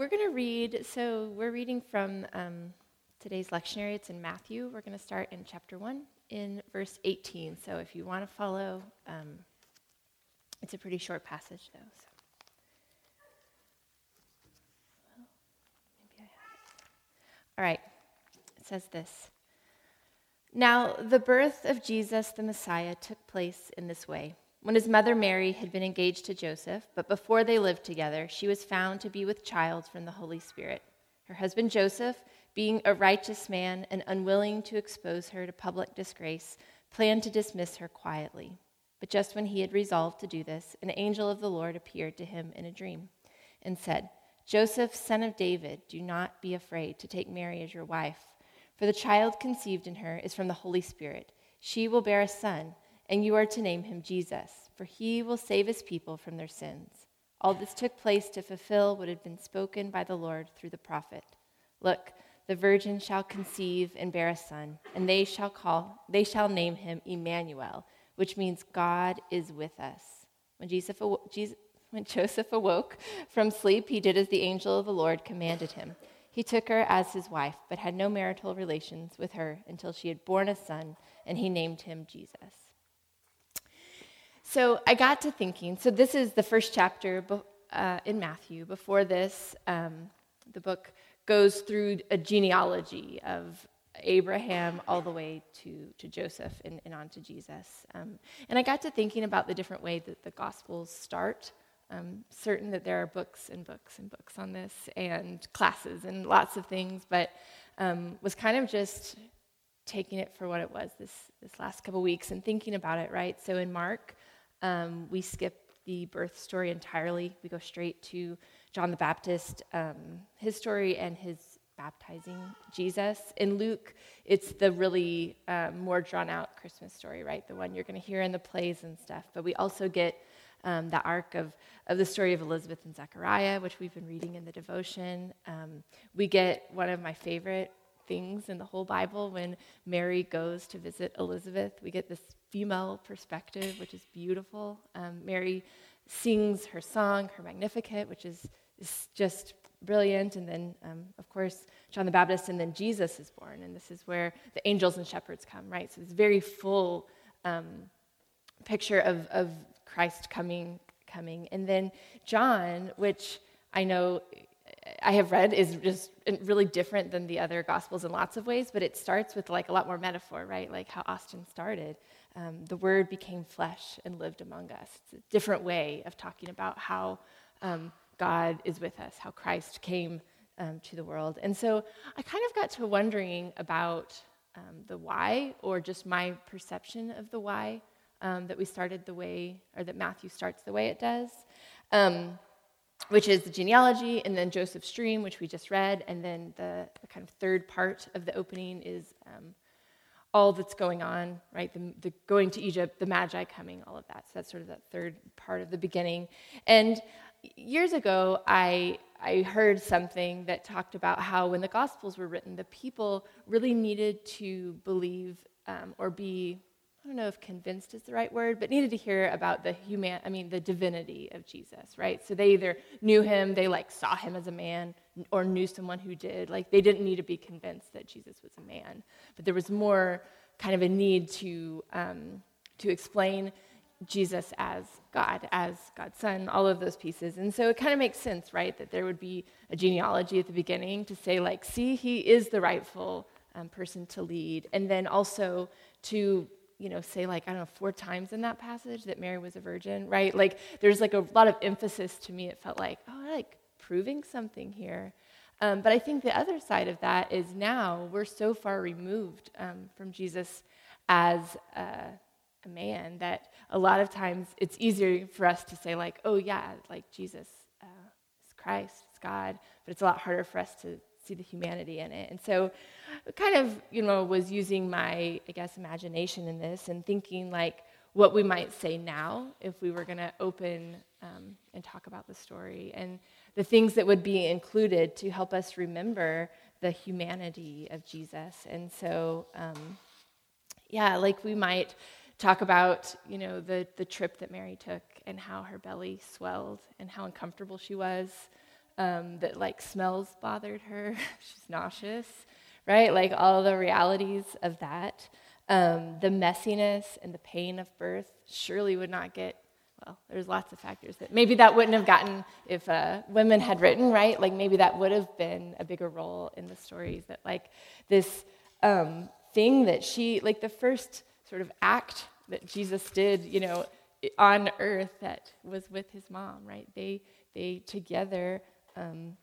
we're going to read, so we're reading from um, today's lectionary. It's in Matthew. We're going to start in chapter 1 in verse 18. So if you want to follow, um, it's a pretty short passage, though. So. All right. It says this. Now, the birth of Jesus the Messiah took place in this way. When his mother Mary had been engaged to Joseph, but before they lived together, she was found to be with child from the Holy Spirit. Her husband Joseph, being a righteous man and unwilling to expose her to public disgrace, planned to dismiss her quietly. But just when he had resolved to do this, an angel of the Lord appeared to him in a dream and said, Joseph, son of David, do not be afraid to take Mary as your wife, for the child conceived in her is from the Holy Spirit. She will bear a son and you are to name him Jesus, for he will save his people from their sins. All this took place to fulfill what had been spoken by the Lord through the prophet. Look, the virgin shall conceive and bear a son, and they shall call they shall name him Emmanuel, which means God is with us. When, Jesus, Jesus, when Joseph awoke from sleep, he did as the angel of the Lord commanded him. He took her as his wife, but had no marital relations with her until she had borne a son, and he named him Jesus. So I got to thinking. So this is the first chapter uh, in Matthew. Before this, um, the book goes through a genealogy of Abraham all the way to, to Joseph and, and on to Jesus. Um, and I got to thinking about the different way that the Gospels start. Um, certain that there are books and books and books on this and classes and lots of things, but um, was kind of just taking it for what it was this, this last couple weeks and thinking about it, right? So in Mark, um, we skip the birth story entirely. We go straight to John the Baptist, um, his story and his baptizing Jesus. In Luke, it's the really uh, more drawn out Christmas story, right? The one you're going to hear in the plays and stuff. But we also get um, the arc of, of the story of Elizabeth and Zechariah, which we've been reading in the devotion. Um, we get one of my favorite things in the whole Bible when Mary goes to visit Elizabeth. We get this female perspective, which is beautiful. Um, Mary sings her song, her Magnificat, which is, is just brilliant. And then, um, of course, John the Baptist, and then Jesus is born. And this is where the angels and shepherds come, right? So it's very full um, picture of, of Christ coming, coming. And then John, which I know I have read is just really different than the other gospels in lots of ways, but it starts with like a lot more metaphor, right? Like how Austin started um, the Word became flesh and lived among us. It's a different way of talking about how um, God is with us, how Christ came um, to the world. And so I kind of got to wondering about um, the why, or just my perception of the why um, that we started the way, or that Matthew starts the way it does. Um, which is the genealogy, and then Joseph's dream, which we just read, and then the, the kind of third part of the opening is all that's going on, right? The, the, going to Egypt, the Magi coming, all of that. So that's sort of that third part of the beginning. And years ago, I I heard something that talked about how when the Gospels were written, the people really needed to believe um, or be I don't know if convinced is the right word, but needed to hear about the human, I mean, the divinity of Jesus, right? So they either knew him, they like saw him as a man, or knew someone who did. Like they didn't need to be convinced that Jesus was a man, but there was more kind of a need to um, to explain Jesus as God, as God's Son, all of those pieces. And so it kind of makes sense, right, that there would be a genealogy at the beginning to say, like, see, he is the rightful um, person to lead, and then also to you know, say like, I don't know, four times in that passage that Mary was a virgin, right? Like there's like a lot of emphasis to me. It felt like, oh, like proving something here. Um, but I think the other side of that is now we're so far removed um, from Jesus as a, a, man that a lot of times it's easier for us to say, like, oh, yeah, like Jesus uh, is Christ, it's God, but it's a lot harder for us to see the humanity in it. And so kind of, you know, was using my, I guess, imagination in this and thinking like what we might say now if we were going to open um, and talk about the story and the things that would be included to help us remember the humanity of Jesus. And so, um, yeah, like we might talk about, you know, the, the trip that Mary took and how her belly swelled and how uncomfortable she was um, that like smells bothered her. She's nauseous, right? Like all the realities of that. Um, the messiness and the pain of birth surely would not get well, there's lots of factors that maybe that wouldn't have gotten if uh, women had written, right? Like maybe that would have been a bigger role in the stories. That like this um, thing that she, like the first sort of act that Jesus did, you know, on earth that was with his mom, right? They they together. Um,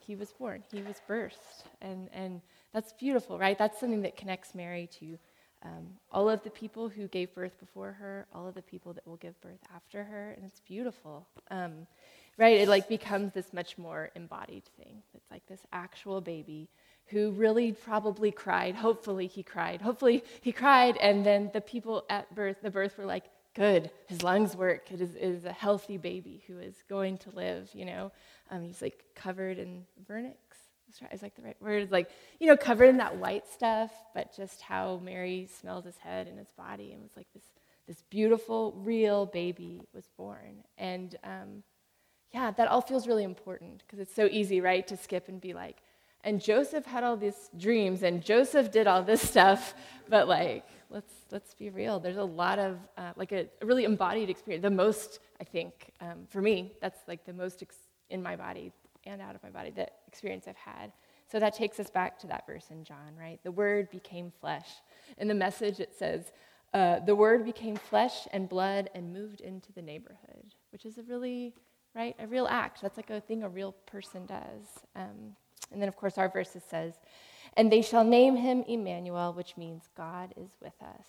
he was born. He was birthed, and and that's beautiful, right? That's something that connects Mary to um, all of the people who gave birth before her, all of the people that will give birth after her, and it's beautiful. Um, right? It like becomes this much more embodied thing. It's like this actual baby who really probably cried. Hopefully he cried. Hopefully he cried, and then the people at birth, the birth were like, good. His lungs work. It is, is a healthy baby who is going to live, you know. Um, he's like covered in vernix is like the right word, it's like, you know, covered in that white stuff, but just how Mary smelled his head and his body and it was like this, this beautiful, real baby was born. And um, yeah, that all feels really important because it's so easy, right, to skip and be like, and Joseph had all these dreams and Joseph did all this stuff, but like, let's, let's be real. There's a lot of, uh, like a, really embodied experience. The most, I think, um, for me, that's like the most ex- in my body and out of my body, the experience I've had. So that takes us back to that verse in John, right? The Word became flesh. In the message, it says, uh, The Word became flesh and blood and moved into the neighborhood, which is a really, right, a real act. That's like a thing a real person does. Um, and then, of course, our verse says, And they shall name him Emmanuel, which means God is with us.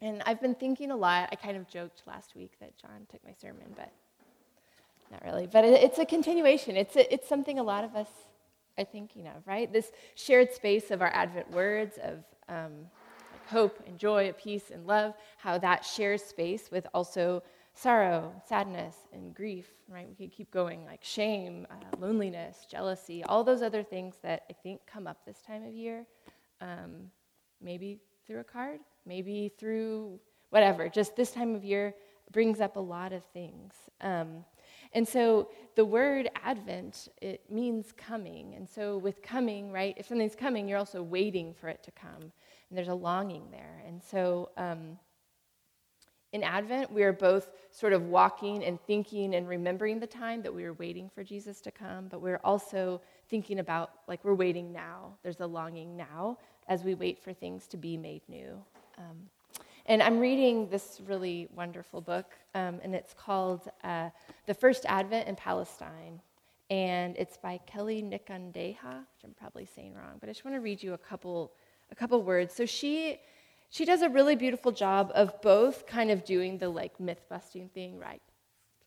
And I've been thinking a lot. I kind of joked last week that John took my sermon, but not really, but it's a continuation. It's, a, it's something a lot of us are thinking of, right? This shared space of our Advent words of um, like hope and joy, peace and love, how that shares space with also sorrow, sadness, and grief, right? We could keep going, like shame, uh, loneliness, jealousy, all those other things that I think come up this time of year. Um, maybe through a card, maybe through whatever. Just this time of year brings up a lot of things. Um, and so the word Advent, it means coming. And so with coming, right, if something's coming, you're also waiting for it to come. And there's a longing there. And so um, in Advent, we are both sort of walking and thinking and remembering the time that we were waiting for Jesus to come, but we're also thinking about, like, we're waiting now. There's a longing now as we wait for things to be made new. Um, and I'm reading this really wonderful book, um, and it's called uh, The First Advent in Palestine. And it's by Kelly Nikondeha, which I'm probably saying wrong, but I just want to read you a couple, a couple words. So she, she does a really beautiful job of both kind of doing the like myth busting thing, right?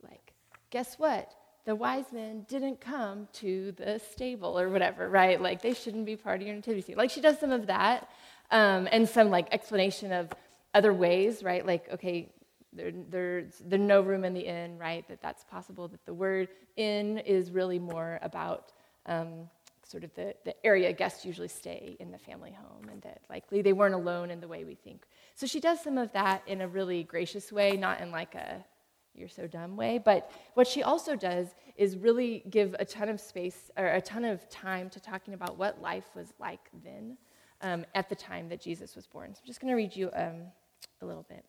Like, guess what? The wise men didn't come to the stable or whatever, right? Like, they shouldn't be part of your nativity scene. Like, she does some of that um, and some like explanation of other ways, right? Like, okay, there, there's, there's no room in the inn, right? That that's possible. That the word inn is really more about um, sort of the, the area guests usually stay in the family home, and that likely they weren't alone in the way we think. So she does some of that in a really gracious way, not in like a you're so dumb way. But what she also does is really give a ton of space or a ton of time to talking about what life was like then um, at the time that Jesus was born. So I'm just going to read you um, a little bit.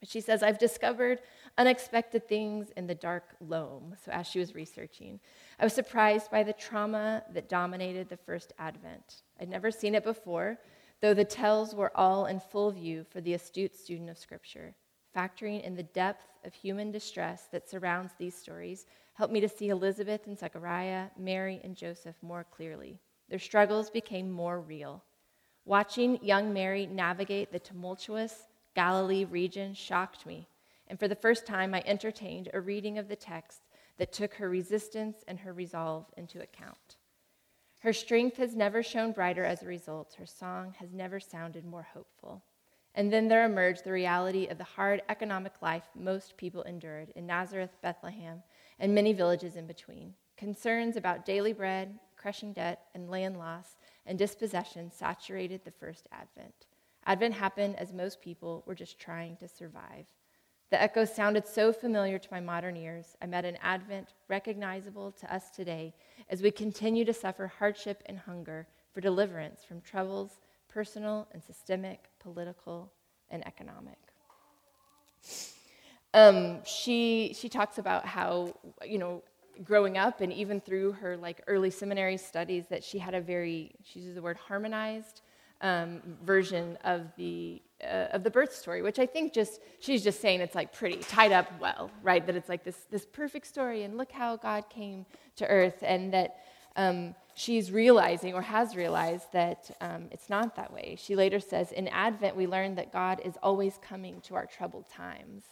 But she says, I've discovered unexpected things in the dark loam. So, as she was researching, I was surprised by the trauma that dominated the first Advent. I'd never seen it before, though the tells were all in full view for the astute student of Scripture. Factoring in the depth of human distress that surrounds these stories helped me to see Elizabeth and Zechariah, Mary and Joseph more clearly. Their struggles became more real. Watching young Mary navigate the tumultuous Galilee region shocked me, and for the first time I entertained a reading of the text that took her resistance and her resolve into account. Her strength has never shone brighter as a result. Her song has never sounded more hopeful. And then there emerged the reality of the hard economic life most people endured in Nazareth, Bethlehem, and many villages in between. Concerns about daily bread, crushing debt, and land loss and dispossession saturated the first Advent. Advent happened as most people were just trying to survive. The echo sounded so familiar to my modern ears. I met an advent recognizable to us today as we continue to suffer hardship and hunger for deliverance from troubles, personal and systemic, political and economic. Um, she, she talks about how, you know, growing up and even through her like early seminary studies that she had a very, she uses the word harmonized um, version of the uh, of the birth story, which I think just she's just saying it's like pretty tied up well, right? That it's like this this perfect story, and look how God came to earth, and that um, she's realizing or has realized that um, it's not that way. She later says, in Advent, we learn that God is always coming to our troubled times.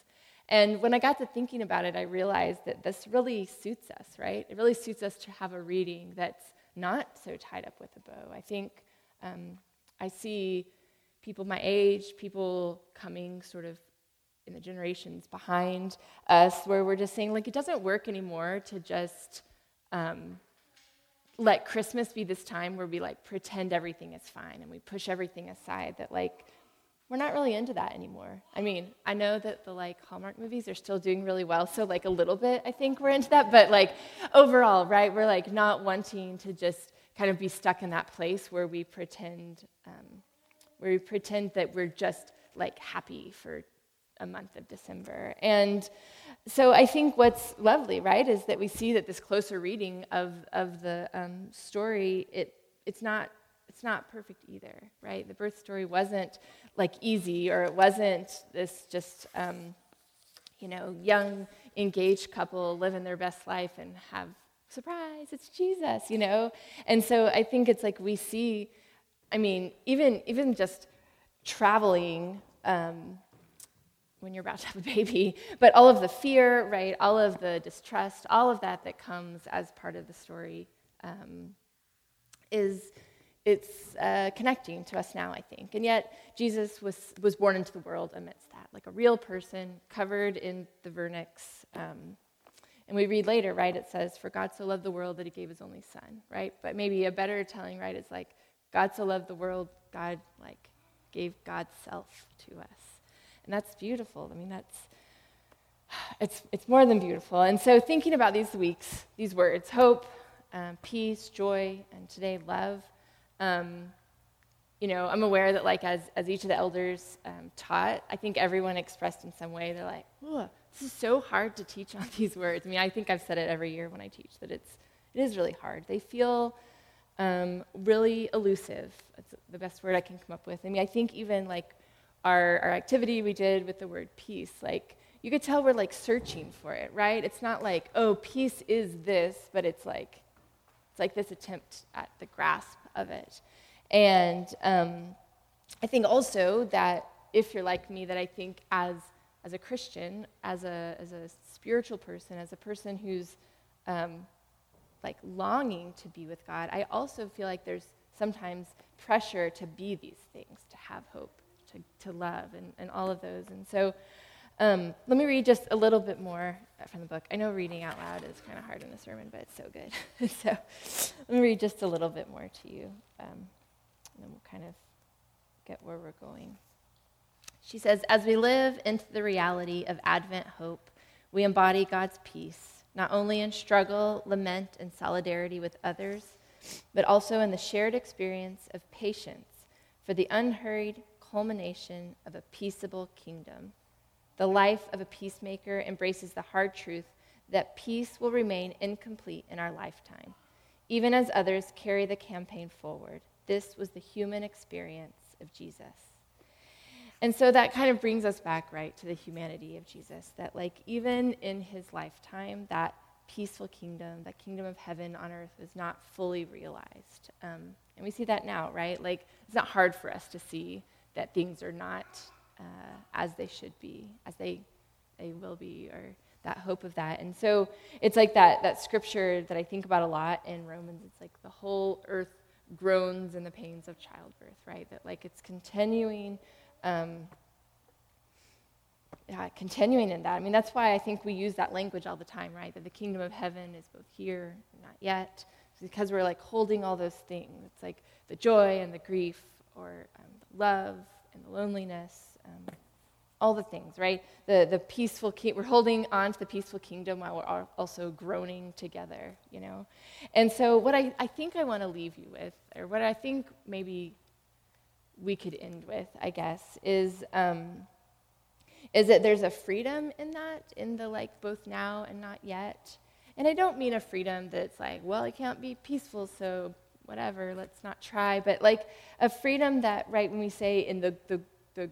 And when I got to thinking about it, I realized that this really suits us, right? It really suits us to have a reading that's not so tied up with a bow. I think um, I see people my age, people coming sort of in the generations behind us, where we're just saying, like, it doesn't work anymore to just um, let Christmas be this time where we like pretend everything is fine and we push everything aside. That like we're not really into that anymore. I mean, I know that the like Hallmark movies are still doing really well, so like a little bit I think we're into that, but like overall, right? We're like not wanting to just kind of be stuck in that place where we pretend, um, where we pretend that we're just like happy for a month of December. And so I think what's lovely, right, is that we see that this closer reading of, of the um, story, it, it's, not, it's not perfect either, right? The birth story wasn't like easy or it wasn't this just, um, you know, young engaged couple living their best life and have, surprise, it's Jesus, you know? And so I think it's like we see, I mean, even, even just traveling, um, when you're about to have a baby, but all of the fear, right, all of the distrust, all of that that comes as part of the story um, is it's uh, connecting to us now, I think. And yet, Jesus was, was born into the world amidst that, like a real person covered in the vernix. Um, and we read later, right, it says, For God so loved the world that he gave his only son, right? But maybe a better telling, right, is like, God so loved the world, God, like, gave God's self to us. And that's beautiful. I mean, that's, it's, it's more than beautiful. And so, thinking about these weeks, these words hope, um, peace, joy, and today love, um, you know, I'm aware that, like, as, as each of the elders um, taught, I think everyone expressed in some way, they're like, oh, this is so hard to teach on these words. I mean, I think I've said it every year when I teach that it's, it is really hard. They feel um, really elusive. That's the best word I can come up with. I mean, I think even like our, our activity we did with the word peace, like you could tell we're like searching for it, right? It's not like, oh, peace is this, but it's like it's like this attempt at the grasp of it. And um, I think also that if you're like me, that I think as as a Christian, as a as a spiritual person, as a person who's um, like longing to be with God, I also feel like there's sometimes pressure to be these things, to have hope to, to love and, and all of those. And so um, let me read just a little bit more from the book. I know reading out loud is kind of hard in a sermon, but it's so good. so let me read just a little bit more to you, um, and then we'll kind of get where we're going. She says, As we live into the reality of Advent hope, we embody God's peace, not only in struggle, lament, and solidarity with others, but also in the shared experience of patience for the unhurried culmination of a peaceable kingdom. The life of a peacemaker embraces the hard truth that peace will remain incomplete in our lifetime, even as others carry the campaign forward. This was the human experience of Jesus. And so that kind of brings us back, right, to the humanity of Jesus. That, like, even in his lifetime, that peaceful kingdom, that kingdom of heaven on earth, was not fully realized. Um, and we see that now, right? Like, it's not hard for us to see that things are not uh, as they should be, as they, they will be, or that hope of that. And so it's like that, that scripture that I think about a lot in Romans. It's like the whole earth groans in the pains of childbirth, right? That like it's continuing, um, yeah, continuing in that. I mean, that's why I think we use that language all the time, right? That the kingdom of heaven is both here and not yet. It's because we're like holding all those things. It's like the joy and the grief, or um, love and the loneliness. Um, all the things, right? The, the peaceful, ki- we're holding on to the peaceful kingdom while we're also groaning together, you know? And so, what I, I think I want to leave you with, or what I think maybe we could end with, I guess, is, um, is that there's a freedom in that, in the like both now and not yet. And I don't mean a freedom that's like, well, I can't be peaceful, so whatever, let's not try. But like a freedom that, right, when we say in the, the, the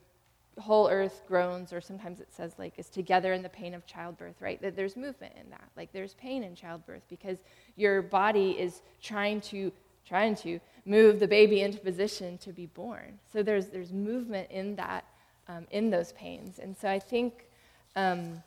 whole earth groans, or sometimes it says like is together in the pain of childbirth, right? That there's movement in that. Like there's pain in childbirth because your body is trying to trying to move the baby into position to be born. So there's there's movement in that, um, in those pains. And so I think, um,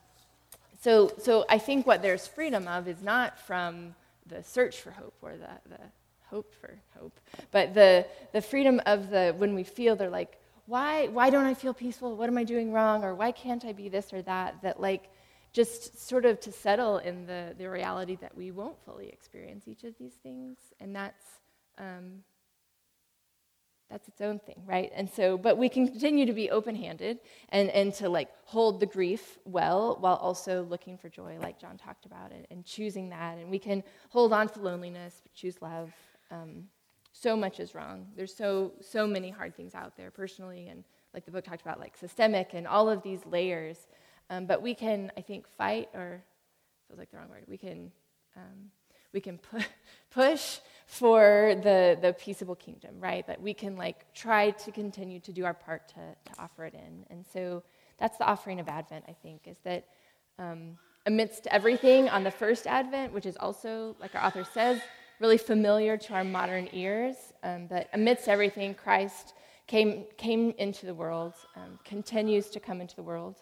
so so I think what there's freedom of is not from the search for hope or the the hope for hope, but the the freedom of the when we feel they're like why, why don't I feel peaceful? What am I doing wrong? Or why can't I be this or that? That, like, just sort of to settle in the, the reality that we won't fully experience each of these things. And that's, um, that's its own thing, right? And so, but we can continue to be open handed and, and to like hold the grief well while also looking for joy, like John talked about, and, and choosing that. And we can hold on to loneliness, but choose love. Um, so much is wrong. There's so so many hard things out there personally, and like the book talked about, like systemic and all of these layers. Um, but we can, I think, fight or feels like the wrong word. We can um, we can pu- push for the the peaceable kingdom, right? That we can like try to continue to do our part to to offer it in. And so that's the offering of Advent. I think is that. Um, amidst everything on the first Advent, which is also, like our author says, really familiar to our modern ears. Um, but amidst everything, Christ came, came into the world, um, continues to come into the world.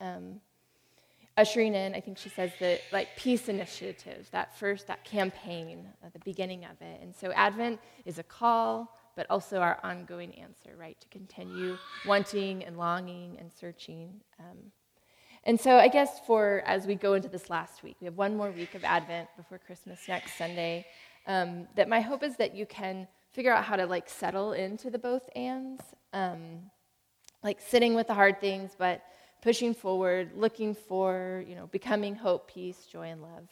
Um, ushering in, I think she says the like peace initiative, that first, that campaign at the beginning of it. And so Advent is a call, but also our ongoing answer, right? To continue wanting and longing and searching. Um, and so I guess for as we go into this last week, we have one more week of Advent before Christmas next Sunday. Um, that my hope is that you can figure out how to like settle into the both ands, um, like sitting with the hard things, but pushing forward, looking for you know becoming hope, peace, joy, and love.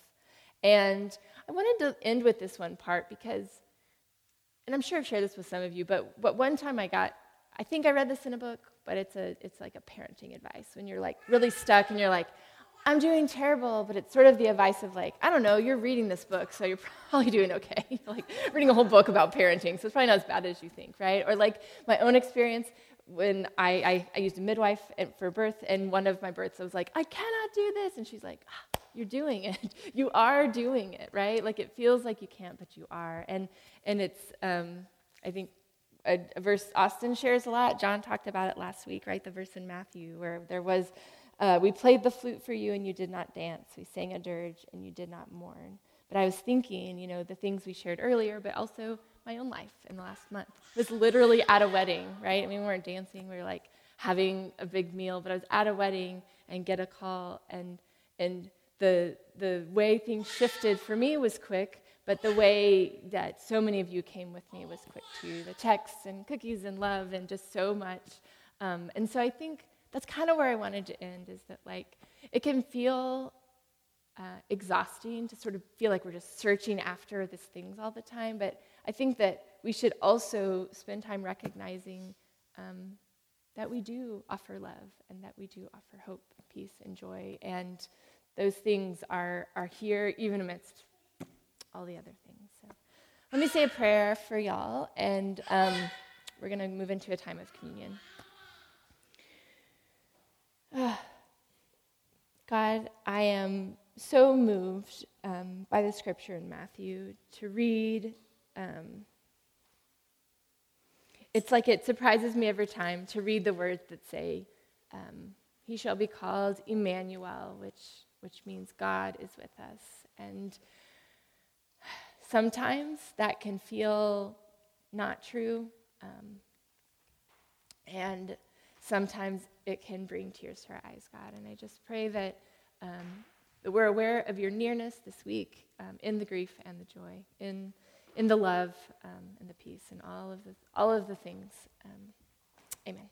And I wanted to end with this one part because, and I'm sure I've shared this with some of you, but but one time I got, I think I read this in a book but it's a it's like a parenting advice when you're like really stuck and you're like i'm doing terrible but it's sort of the advice of like i don't know you're reading this book so you're probably doing okay like reading a whole book about parenting so it's probably not as bad as you think right or like my own experience when I, I, I used a midwife for birth and one of my births i was like i cannot do this and she's like ah, you're doing it you are doing it right like it feels like you can't but you are and and it's um, i think a, a, verse Austin shares a lot. John talked about it last week, right? The verse in Matthew where there was, uh, we played the flute for you and you did not dance. We sang a dirge and you did not mourn. But I was thinking, you know, the things we shared earlier, but also my own life in the last month. I was literally at a wedding, right? I mean, we weren't dancing, we were like having a big meal, but I was at a wedding and get a call and and the the way things shifted for me was quick but the way that so many of you came with me was quick too the texts and cookies and love and just so much. Um, and so I think that's kind of where I wanted to end is that, like, it can feel uh, exhausting to sort of feel like we're just searching after these things all the time. But I think that we should also spend time recognizing um, that we do offer love and that we do offer hope, peace, and joy. And those things are, are here even amidst all the other things. So let me say a prayer for y'all, and um, we're going to move into a time of communion. God, I am so moved um, by the scripture in Matthew to read. Um, it's like it surprises me every time to read the words that say, um, He shall be called Emmanuel, which, which means God is with us. And sometimes that can feel not true. Um, and sometimes it can bring tears to our eyes, God. And I just pray that, um, that we're aware of your nearness this week um, in the grief and the joy, in, in the love um, and the peace, and all of the, all of the things. Um, amen.